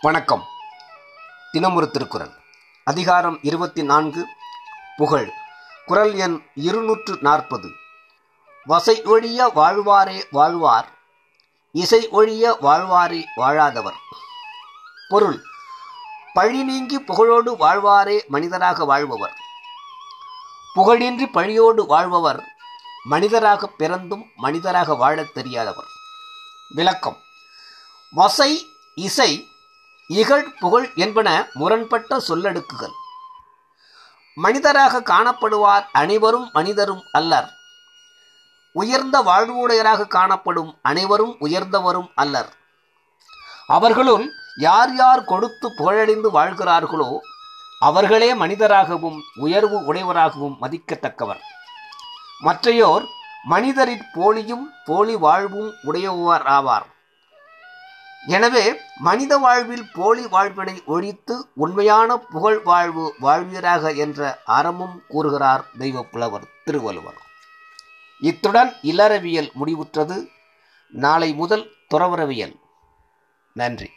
வணக்கம். தினமுறு திருக்குறள். அதிகாரம் இருபத்தி நான்கு புகழ். குரல் எண் இருநூற்று நாற்பது. வசை ஒழிய வாழ்வாரே வாழ்வார் இசை ஒழிய வாழ்வாரே வாழாதவர். பொருள் பழி நீங்கி புகழோடு வாழ்வாரே மனிதராக வாழ்பவர். புகழின்றி பழியோடு வாழ்பவர் மனிதராக பிறந்தும் மனிதராக வாழத் தெரியாதவர். விளக்கம் வசை இசை இகழ் புகழ் என்பன முரண்பட்ட சொல்லடுக்குகள். மனிதராக காணப்படுவார் அனைவரும் மனிதரும் அல்லர். உயர்ந்த வாழ்வுடையராக காணப்படும் அனைவரும் உயர்ந்தவரும் அல்லர். அவர்களுள் யார் யார் கொடுத்து புகழடைந்து வாழ்கிறார்களோ அவர்களே மனிதராகவும் உயர்வு உடையவராகவும் மதிக்கத்தக்கவர். மற்றையோர் மனிதரின் போலியும் போலி வாழ்வும் உடையவர் ஆவார் எனவே மனித வாழ்வில் போலி வாழ்வினை ஒழித்து உண்மையான புகழ் வாழ்வு வாழ்வீராக என்ற அறமும் கூறுகிறார் தெய்வ புலவர் திருவள்ளுவர். இத்துடன் இளறவியல் முடிவுற்றது. நாளை முதல் துறவரவியல். நன்றி.